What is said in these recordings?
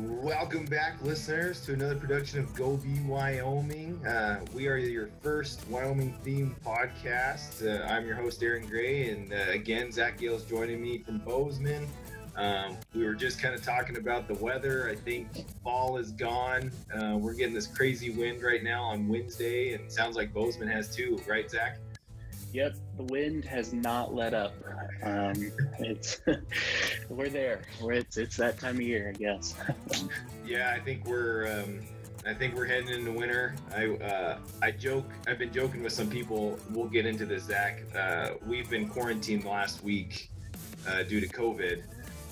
Welcome back, listeners, to another production of Go Be Wyoming. Uh, we are your first Wyoming themed podcast. Uh, I'm your host, Aaron Gray, and uh, again, Zach Gale's joining me from Bozeman. Um, we were just kind of talking about the weather. I think fall is gone. Uh, we're getting this crazy wind right now on Wednesday, and sounds like Bozeman has too, right, Zach? Yep, the wind has not let up. Um, it's we're there. We're, it's it's that time of year, I guess. yeah, I think we're um, I think we're heading into winter. I uh, I joke. I've been joking with some people. We'll get into this, Zach. Uh, we've been quarantined last week uh, due to COVID.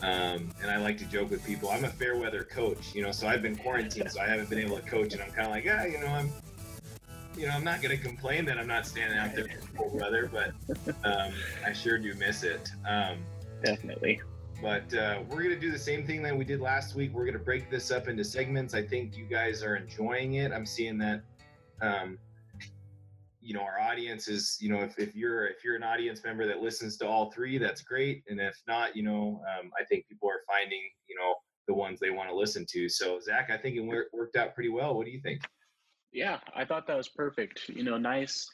Um, and I like to joke with people. I'm a fair weather coach, you know, so I've been quarantined, so I haven't been able to coach, and I'm kind of like, yeah, you know, I'm you know, I'm not going to complain that I'm not standing out there in cold weather, but um, I sure do miss it. Um, Definitely. But uh, we're going to do the same thing that we did last week. We're going to break this up into segments. I think you guys are enjoying it. I'm seeing that, um, you know, our audience is, you know, if, if you're if you're an audience member that listens to all three, that's great. And if not, you know, um, I think people are finding, you know, the ones they want to listen to. So Zach, I think it worked out pretty well. What do you think? Yeah, I thought that was perfect. You know, nice.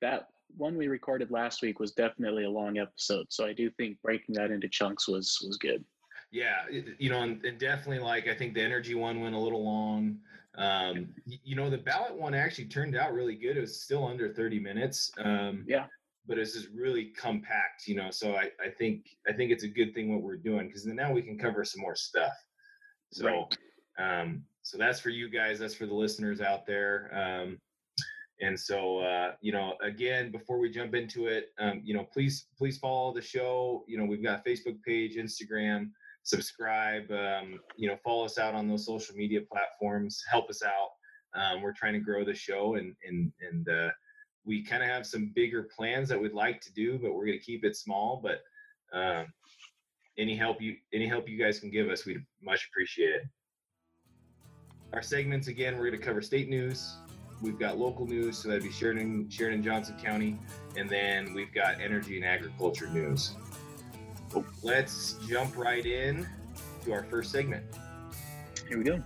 That one we recorded last week was definitely a long episode, so I do think breaking that into chunks was was good. Yeah, you know, and, and definitely like I think the energy one went a little long. Um, you know, the ballot one actually turned out really good. It was still under 30 minutes. Um, yeah, but it's just really compact. You know, so I I think I think it's a good thing what we're doing because now we can cover some more stuff. So. Right. Um, so that's for you guys. That's for the listeners out there. Um, and so, uh, you know, again, before we jump into it, um, you know, please, please follow the show. You know, we've got Facebook page, Instagram, subscribe, um, you know, follow us out on those social media platforms, help us out. Um, we're trying to grow the show and, and, and, uh, we kind of have some bigger plans that we'd like to do, but we're going to keep it small, but, um, any help you, any help you guys can give us, we'd much appreciate it. Our segments again, we're going to cover state news. We've got local news, so that'd be Sheridan, Sheridan Johnson County, and then we've got energy and agriculture news. Let's jump right in to our first segment. Here we go.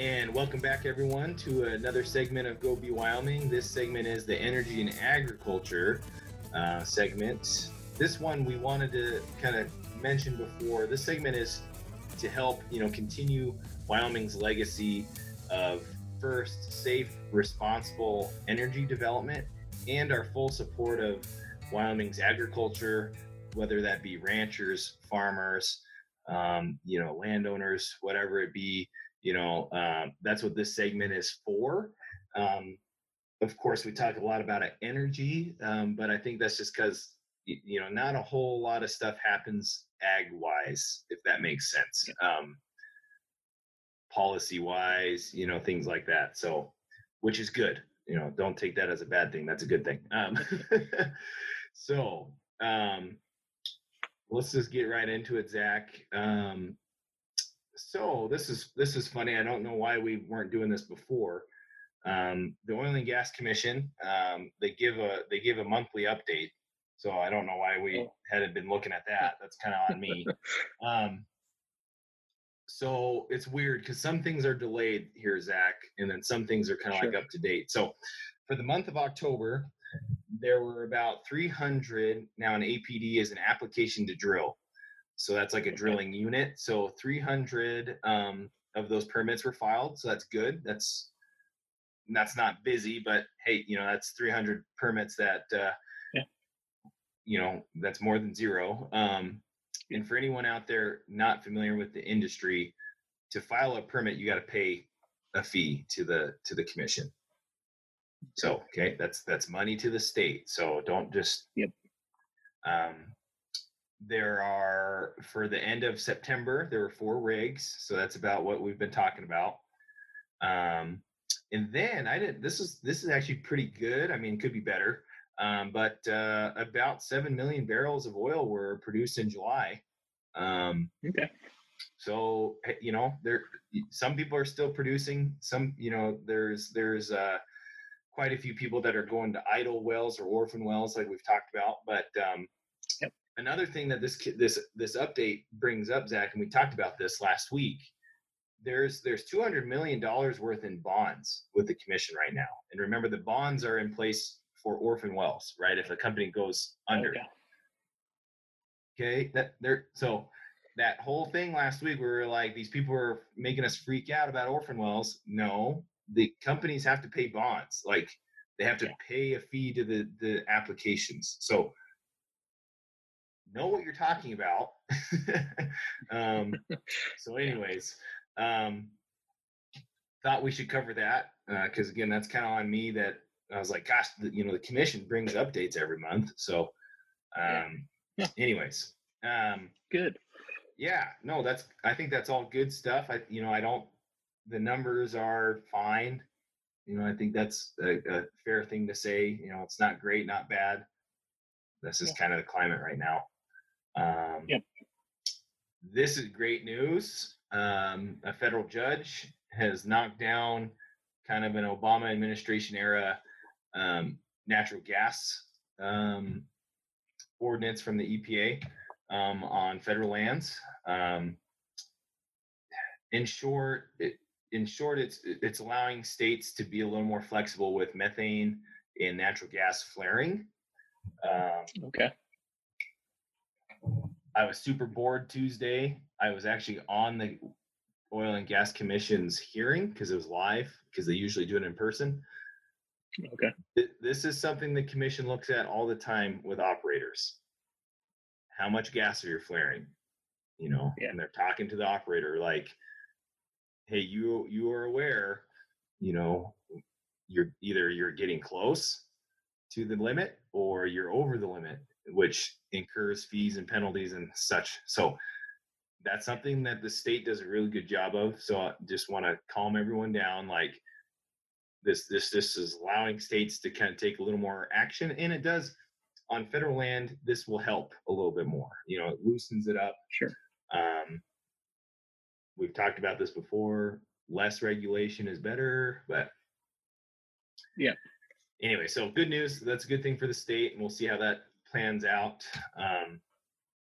And welcome back, everyone, to another segment of Go Be Wyoming. This segment is the energy and agriculture uh, segment. This one we wanted to kind of mention before. This segment is to help, you know, continue Wyoming's legacy of first, safe, responsible energy development and our full support of Wyoming's agriculture, whether that be ranchers, farmers, um, you know, landowners, whatever it be you know um, that's what this segment is for. Um, of course we talk a lot about energy um, but i think that's just because you know not a whole lot of stuff happens ag wise if that makes sense um, policy wise you know things like that so which is good you know don't take that as a bad thing that's a good thing um, so um, let's just get right into it zach um, so this is this is funny. I don't know why we weren't doing this before. Um, the Oil and Gas Commission um, they give a they give a monthly update. So I don't know why we oh. hadn't been looking at that. That's kind of on me. Um, so it's weird because some things are delayed here, Zach, and then some things are kind of sure. like up to date. So for the month of October, there were about 300. Now an APD is an application to drill. So that's like a drilling unit. So 300 um, of those permits were filed. So that's good. That's that's not busy, but hey, you know that's 300 permits that uh, yeah. you know that's more than zero. Um, and for anyone out there not familiar with the industry, to file a permit, you got to pay a fee to the to the commission. So okay, that's that's money to the state. So don't just yep. Um, there are for the end of September there were four rigs, so that's about what we've been talking about. Um, and then I didn't. This is this is actually pretty good. I mean, could be better, um, but uh, about seven million barrels of oil were produced in July. Um, Okay. so you know, there some people are still producing. Some you know, there's there's uh, quite a few people that are going to idle wells or orphan wells, like we've talked about. But um. Another thing that this this this update brings up, Zach, and we talked about this last week. There's there's 200 million dollars worth in bonds with the commission right now, and remember the bonds are in place for orphan wells, right? If a company goes oh, under, Okay. Okay, that there. So that whole thing last week, we were like, these people are making us freak out about orphan wells. No, the companies have to pay bonds. Like they have to Yeah. pay a fee to the the applications. So know what you're talking about. um, so, anyways, um, thought we should cover that because again, that's kind of on me. That I was like, gosh, the, you know, the commission brings updates every month. So, um, Yeah. anyways, um, Good. yeah, no, that's I think that's all good stuff. I you know I don't the numbers are fine. You know I think that's a, a fair thing to say. You know it's not great, not bad. This is Yeah. kind of the climate right now. Um, Yep. This is great news. Um, a federal judge has knocked down kind of an Obama administration era um, natural gas um, ordinance from the EPA um, on federal lands. Um, in short, it, in short, it's it's allowing states to be a little more flexible with methane and natural gas flaring. Um, Okay. I was super bored Tuesday. I was actually on the Oil and Gas Commission's hearing because it was live because they usually do it in person. Okay. Th- This is something the commission looks at all the time with operators. How much gas are you flaring? You know, Yeah. and they're talking to the operator like, "Hey, you you are aware, you know, you're either you're getting close to the limit or you're over the limit, which fees and penalties and such." So that's something that the state does a really good job of. So I just want to calm everyone down. Like this, this, this is allowing states to kind of take a little more action, and it does on federal land. This will help a little bit more. You know, it loosens it up. Sure. Um, we've talked about this before. Less regulation is better, but Yeah. Anyway, so good news. That's a good thing for the state, and we'll see how that plans out. Um,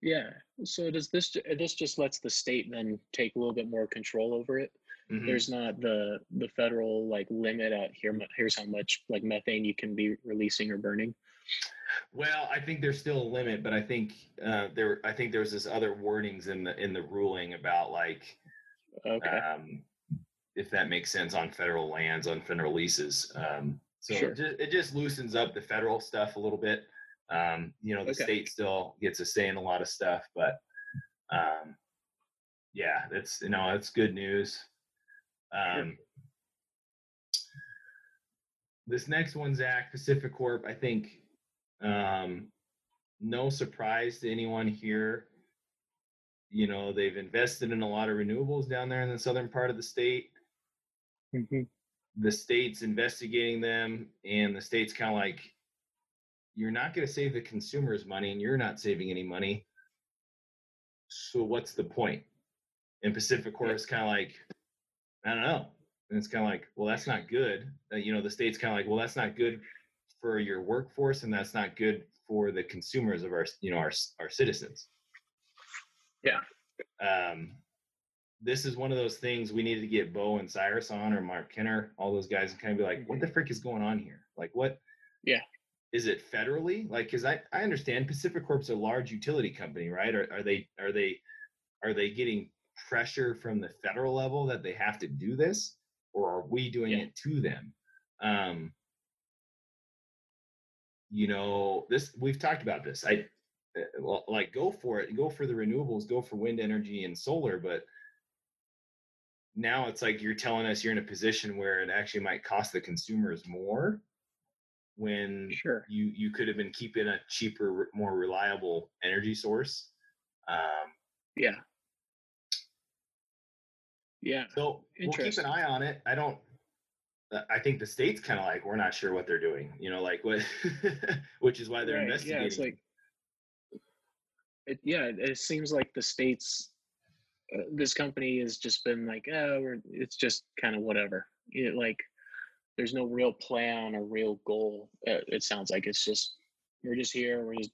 Yeah. So does this this just lets the state then take a little bit more control over it? mhm. There's not the the federal like limit at here. Here's how much like methane you can be releasing or burning. Well, I think there's still a limit, but I think uh, there. I think there's this other wordings in the in the ruling about like Okay. um, if that makes sense on federal lands on federal leases. Um, so Sure. it, just, it just loosens up the federal stuff a little bit. Um, you know, the Okay. state still gets a say in a lot of stuff, but um, yeah, that's you know that's good news. Um, This next one, Zach, PacifiCorp. I think um, no surprise to anyone here. You know, they've invested in a lot of renewables down there in the southern part of the state. Mhm. The state's investigating them, and the state's kind of like, you're not going to save the consumers money, and you're not saving any money. So what's the point? And PacifiCorp is kind of like, I don't know. And it's kind of like, well, that's not good. Uh, you know, the state's kind of like, well, that's not good for your workforce, and that's not good for the consumers of our, you know, our our citizens. Yeah. Um, this is one of those things we needed to get Bo and Cyrus on, or Mark Kinner, all those guys, and kind of be like, what the frick is going on here? Like, what? Yeah. Is it federally? Like, because I I understand PacifiCorp's a large utility company, right? Are are they are they are they getting pressure from the federal level that they have to do this, or are we doing Yeah. it to them? Um, you know, this we've talked about this. I uh, like go for it, go for the renewables, go for wind energy and solar, but now it's like you're telling us you're in a position where it actually might cost the consumers more when Sure. you you could have been keeping a cheaper, more reliable energy source. Um, Yeah. Yeah. So we'll keep an eye on it. I don't. uh, I think the state's kind of like we're not sure what they're doing. You know, like what, which is why they're Right, investigating. Yeah, it's like it, yeah, it, it seems like the states, uh, this company has just been like, oh, we're, it's just kind of whatever. It, like, there's no real plan or real goal. Uh, it sounds like it's just we're just here, we're just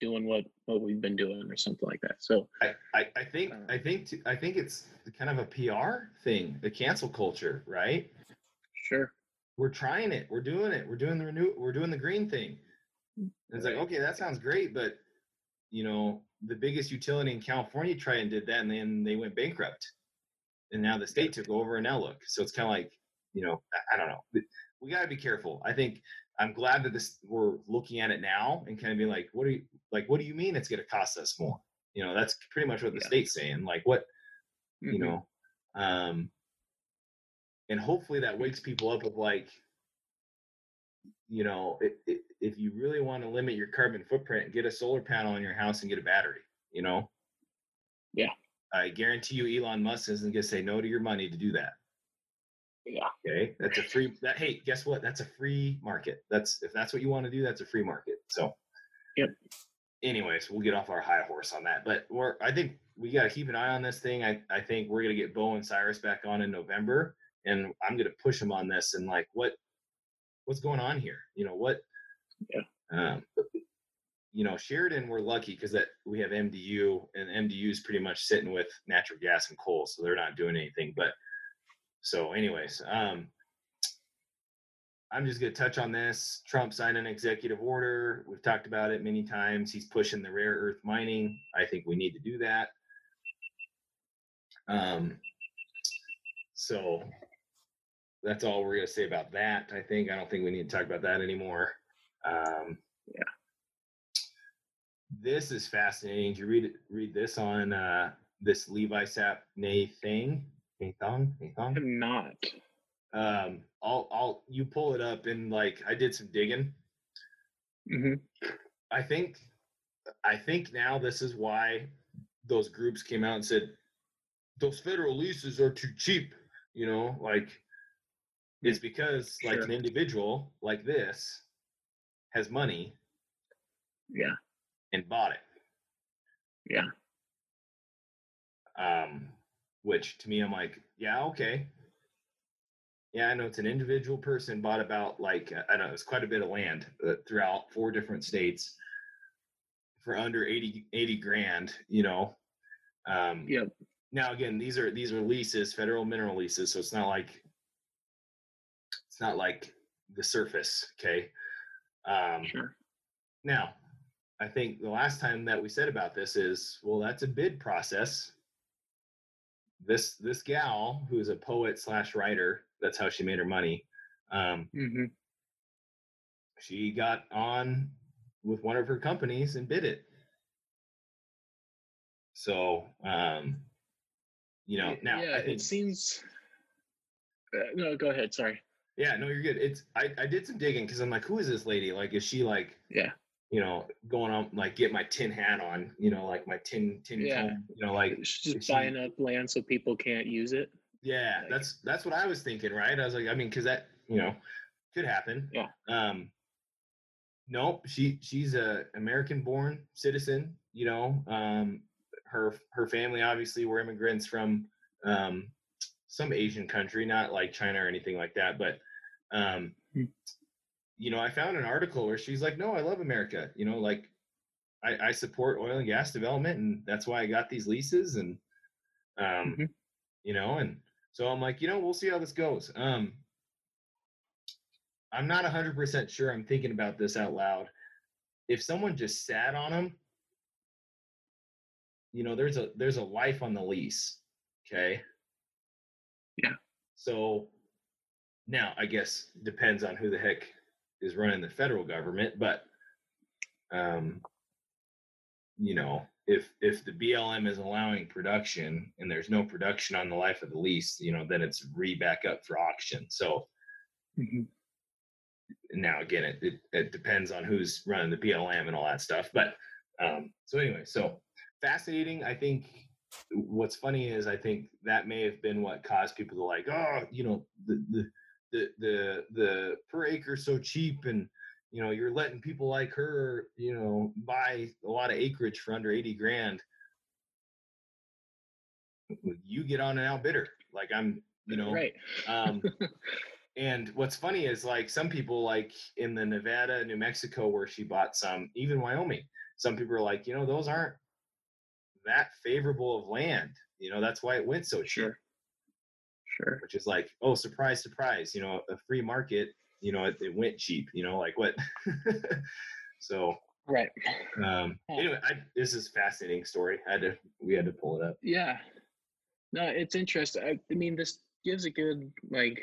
doing what what we've been doing or something like that. So I, I, I think Uh, I think t- I think it's kind of a PR thing, the cancel culture, right? sure, We're trying it, we're doing it, we're doing the renew, we're doing the green thing. And it's like, okay, that sounds great, but you know, the biggest utility in California tried and did that, and then they went bankrupt, and now the state took over, and now look. So it's kind of like, you know, I, don't know. We got to be careful. I think I'm glad that this we're looking at it now and kind of being like, what do you like? What do you mean it's going to cost us more? You know, that's pretty much what the Yeah. state's saying. Like, what you Mhm. know um and hopefully that wakes people up of like you know i i if you really want to limit your carbon footprint get a solar panel on your house and get a battery you know Yeah. i guarantee you elon musk isn't going to say no to your money to do that yeah, okay that's a free that hey guess what? That's a free market. That's if that's what you want to do that's a free market so. Yep. anyways we'll get off our high horse on that but we're i think we got to keep an eye on this thing. I i think we're going to get bo and cyrus back on in november and i'm going to push them on this and like what what's going on here? You know what Yeah. um you know sheridan we're lucky because that we have mdu and mdu is pretty much sitting with natural gas and coal so they're not doing anything but so anyways um i'm just going to touch on this. Trump signed an executive order. We've talked about it many times. He's pushing the rare earth mining. I think we need to do that. Um so that's all we're going to say about that i think. I don't think we need to talk about that anymore. Um Yeah. this is fascinating. Did you read read this on uh this levi sap nay thing Nathong? Nathong? I'm not. um i'll i'll you pull it up and like i did some digging hmm i think i think now this is why those groups came out and said those federal leases are too cheap you know like it's because like an individual like this has money Yeah, and bought it yeah, um which to me i'm like yeah okay. Yeah i know it's an individual person bought about like i don't know it's quite a bit of land uh, throughout four different states for under 80 80 grand you know? Um yep, now again these are these are leases federal mineral leases so it's not like it's not like the surface okay? Um sure. now i think the last time that we said about this is well that's a bid process this this gal who is a poet slash writer that's how she made her money um hmm she got on with one of her companies and bid it so um you know now yeah, i think it seems. Uh, no, go ahead. Sorry. Yeah, no, you're good. It's I, I did some digging because I'm like, who is this lady? Like, is she like, Yeah, you know, going on like get my tin hat on, you know, like my tin tin Yeah. you know, like just buying up land so people can't use it. yeah, like- that's that's what I was thinking, right? I was like, I mean, because that you know could happen. Yeah. Um. Nope, she she's a American born citizen. You know, um, her her family obviously were immigrants from um some Asian country, not like China or anything like that, but um. You know, I found an article where she's like, "No, I love America. You know, like I, I support oil and gas development, and that's why I got these leases." And um, Mhm. you know, and so I'm like, you know, we'll see how this goes. Um, I'm not 100% sure I'm thinking about this out loud. If someone just sat on them, you know, there's a there's a life on the lease, okay? Yeah. So now I guess depends on who the heck is running the federal government, but um you know, if if the BLM is allowing production and there's no production on the life of the lease, you know, then it's re back up for auction. So hmm now again, it, it it depends on who's running the BLM and all that stuff. But um, so anyway, so fascinating. I think what's funny is I think that may have been what caused people to like, oh, you know, the the the the, the per acre so cheap and you know, you're letting people like her, you know, buy a lot of acreage for under 80 grand. You get on and outbid her. Like I'm, you know, right. um, and what's funny is like some people like in the Nevada, New Mexico, where she bought some, even Wyoming, some people are like, you know, those aren't that favorable of land. You know, that's why it went so cheap. Sure. Sure. Which is like, oh, surprise, surprise. You know, a free market, you know, it, it went cheap. You know, like what? so Right. um, Yeah. anyway, I, this is a fascinating story. I had to, we had to pull it up. Yeah. No, it's interesting. I, I mean, this gives a good like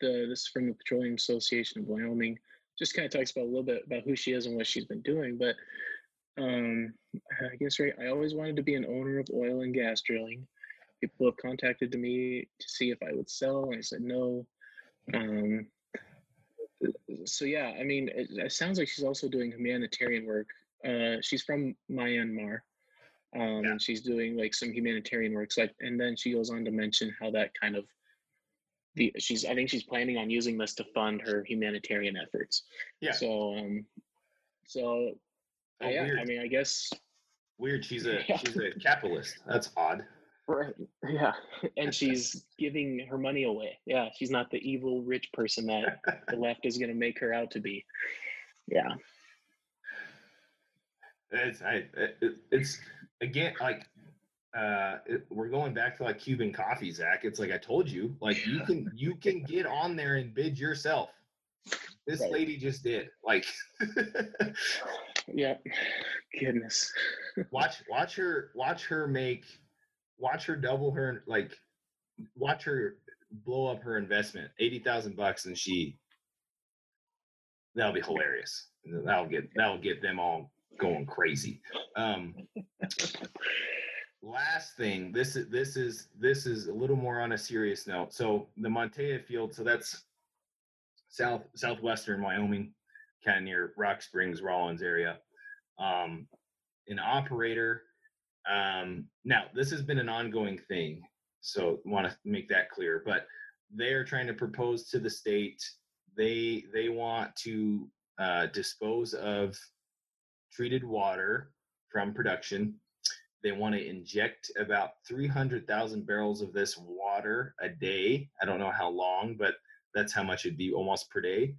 the this is from the Petroleum Association of Wyoming. Just kind of talks about a little bit about who she is and what she's been doing. But um, I guess right. I always wanted to be an owner of oil and gas drilling. People have contacted to me to see if I would sell, and I said no. Um, so yeah, I mean, it, it sounds like she's also doing humanitarian work. Uh, she's from Myanmar, um, Yeah. and she's doing like some humanitarian work. So I, and then she goes on to mention how that kind of the she's I think she's planning on using this to fund her humanitarian efforts. Yeah. So um, so Oh, yeah, weird. I mean, I guess Weird. She's a Yeah. she's a capitalist. That's odd. Right. Yeah. And she's giving her money away. Yeah. She's not the evil rich person that the left is going to make her out to be. Yeah. It's I it, it's again like uh it, we're going back to like Cuban coffee, Zach. It's like I told you, like you can you can get on there and bid yourself. This Right. lady just did. Like Yeah. Goodness. watch watch her watch her make watch her double her like watch her blow up her investment eighty thousand bucks and she that'll be hilarious. That'll get that'll get them all going crazy. Um last thing this is this is this is a little more on a serious note. So the moneta field so that's south southwestern wyoming kind of near rock springs rawlins area. Um an operator um now this has been an ongoing thing so want to make that clear but they are trying to propose to the state they they want to uh, dispose of treated water from production. They want to inject about 300,000 barrels of this water a day. I don't know how long but that's how much it'd be almost per day.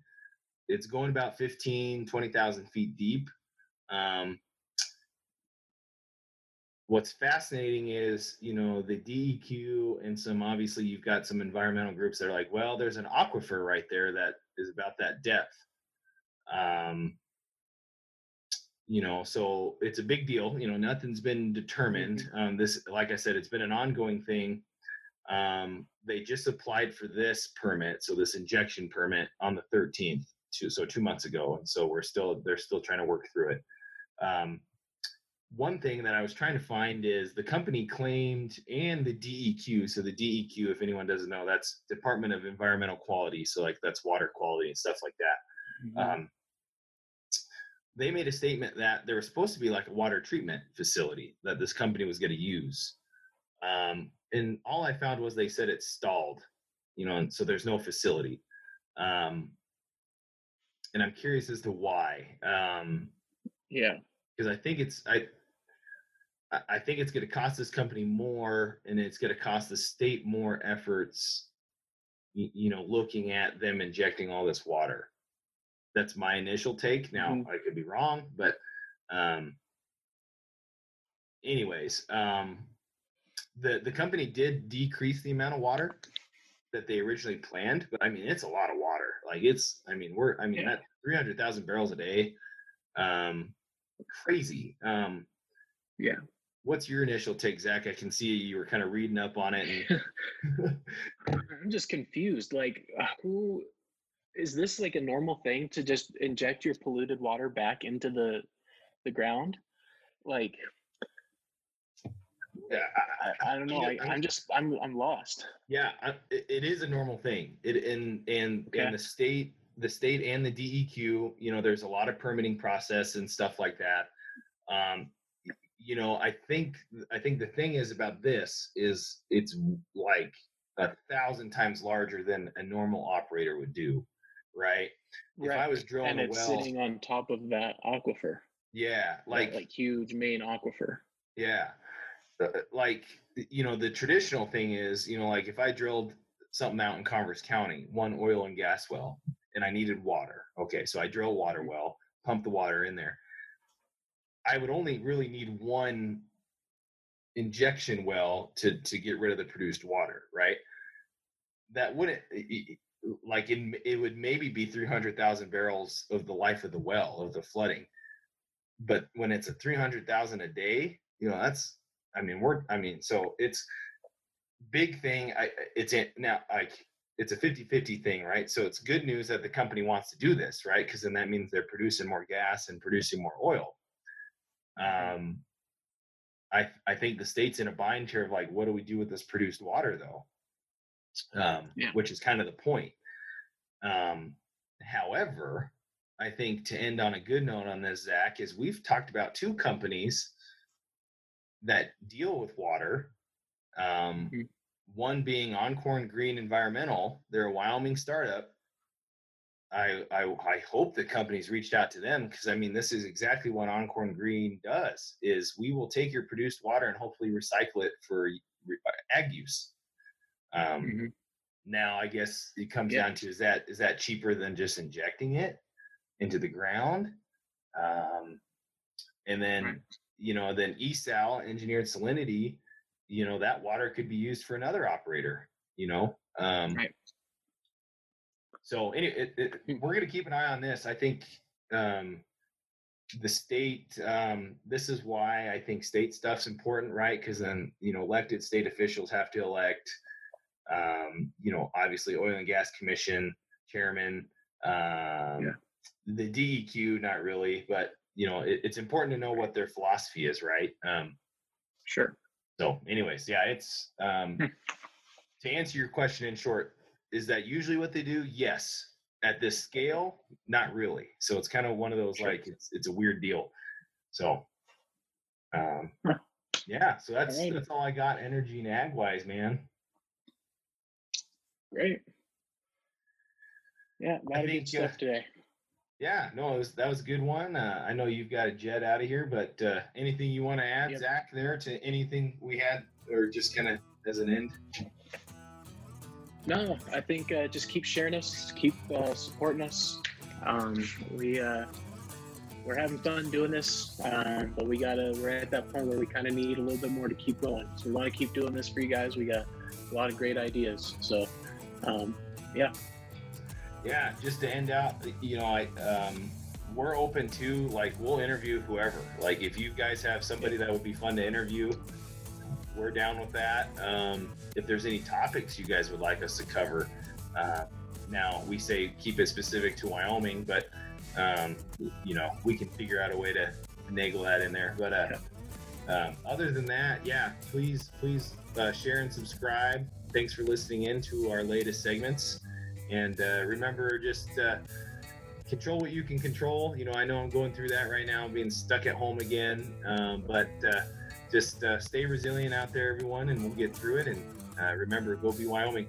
It's going about 15 20,000 feet deep um, what's fascinating is you know the DEQ and some obviously you've got some environmental groups that are like well there's an aquifer right there that is about that depth. Um you know so it's a big deal you know nothing's been determined. Um this like i said it's been an ongoing thing. Um they just applied for this permit so this injection permit on the 13th two, so two months ago and so we're still they're still trying to work through it. Um one thing that I was trying to find is the company claimed and the DEQ. So the DEQ, if anyone doesn't know, that's Department of Environmental Quality. So like that's water quality and stuff like that. Um, they made a statement that there was supposed to be like a water treatment facility that this company was going to use. Um, and all I found was they said it's stalled, you know, and so there's no facility. Um, and I'm curious as to why. Um, yeah. because I think it's I I- think it's going to cost this company more, and it's going to cost the state more efforts. You, know, looking at them injecting all this water. That's my initial take. Now Mhm. I could be wrong, but um, anyways, um, the the company did decrease the amount of water that they originally planned, but I mean it's a lot of water. Like it's I mean we're I mean Yeah. that three hundred thousand barrels a day, um, crazy. Um, Yeah. What's your initial take, Zach? I can see you were kind of reading up on it. And I'm just confused. Like, uh, who is this like a normal thing to just inject your polluted water back into the the ground? Like, yeah, I- I, I don't know. I, I'm- I'm just I'm I'm lost. Yeah, I, it, is a normal thing. It and and Okay. and the state, the state and the DEQ, you know, there's a lot of permitting process and stuff like that. Um, you know, I think I think the thing is about this is it's like a thousand times larger than a normal operator would do. right? If I Right. was drilling And a it's well, sitting on top of that aquifer, yeah, that, like like huge main aquifer. Yeah. Uh, Like, you know, the traditional thing is, you know, like if I drilled something out in Converse County, one oil and gas well, and I needed water. Okay, so I drill a water well, pump the water in there. I would only really need one injection well to to get rid of the produced water, right? That wouldn't like it, it would maybe be 300,000 barrels of the life of the well of the flooding. But when it's a 300,000 a day, you know, that's I mean, we're I mean, so it's big thing. I it's in now like it's a 50-50 thing, right? So it's good news that the company wants to do this, right? Because then that means they're producing more gas and producing more oil. Um, I I think the state's in a bind here of like, what do we do with this produced water though? Um, Yeah. which is kind of the point. Um, however, I think to end on a good note on this, Zach, is we've talked about two companies that deal with water. Um, Mhm. One being Encore Green Environmental, they're a Wyoming startup. I, I I hope the companies reached out to them because I mean this is exactly what Encore Green does is we will take your produced water and hopefully recycle it for re- ag use. Um, Mhm. now I guess it comes Yeah. down to is that is that cheaper than just injecting it into the ground? Um, and then Right. you know then ESAL engineered salinity, you know that water could be used for another operator. You know, um, Right. So anyway, it, it, Hmm. we're going to keep an eye on this. I think um, the state. Um, this is why I think state stuff's important, right? Because then you know elected state officials have to elect. Um, you know, obviously, oil and gas commission chairman. Um, The DEQ, not really, but you know, it, it's important to know what their philosophy is, right? Um, Sure. so, anyways, yeah, it's um, Hmm. to answer your question in short, is that usually what they do? Yes. At this scale, not really. So it's kind of one of those Sure. like it's it's a weird deal. So, um, yeah. So that's Alrighty. that's all I got energy and ag wise, man. Great. Yeah, a lot of good uh, stuff today. Yeah, no, it was that was a good one. Uh, I know you've got a jet out of here, but uh, anything you want to add, Yep. Zach, there to anything we had, or just kind of as an end? No, I think uh, just keep sharing us, keep uh, supporting us. Um, we uh, we're having fun doing this, um, but we gotta. We're at that point where we kind of need a little bit more to keep going. So we want to keep doing this for you guys. We got a lot of great ideas. So um, Yeah, just to end out, you know, I um, we're open to like we'll interview whoever. Like if you guys have somebody that would be fun to interview, we're down with that. Um, if there's any topics you guys would like us to cover, uh, now we say keep it specific to Wyoming, but um, you know we can figure out a way to finagle that in there. But uh, um, other than that, yeah, please please uh, share and subscribe. Thanks for listening in to our latest segments. And uh, remember, just uh, control what you can control. You know, I know I'm going through that right now, being stuck at home again. Um, but uh, just uh, stay resilient out there, everyone, and we'll get through it. And uh, remember, go be Wyoming.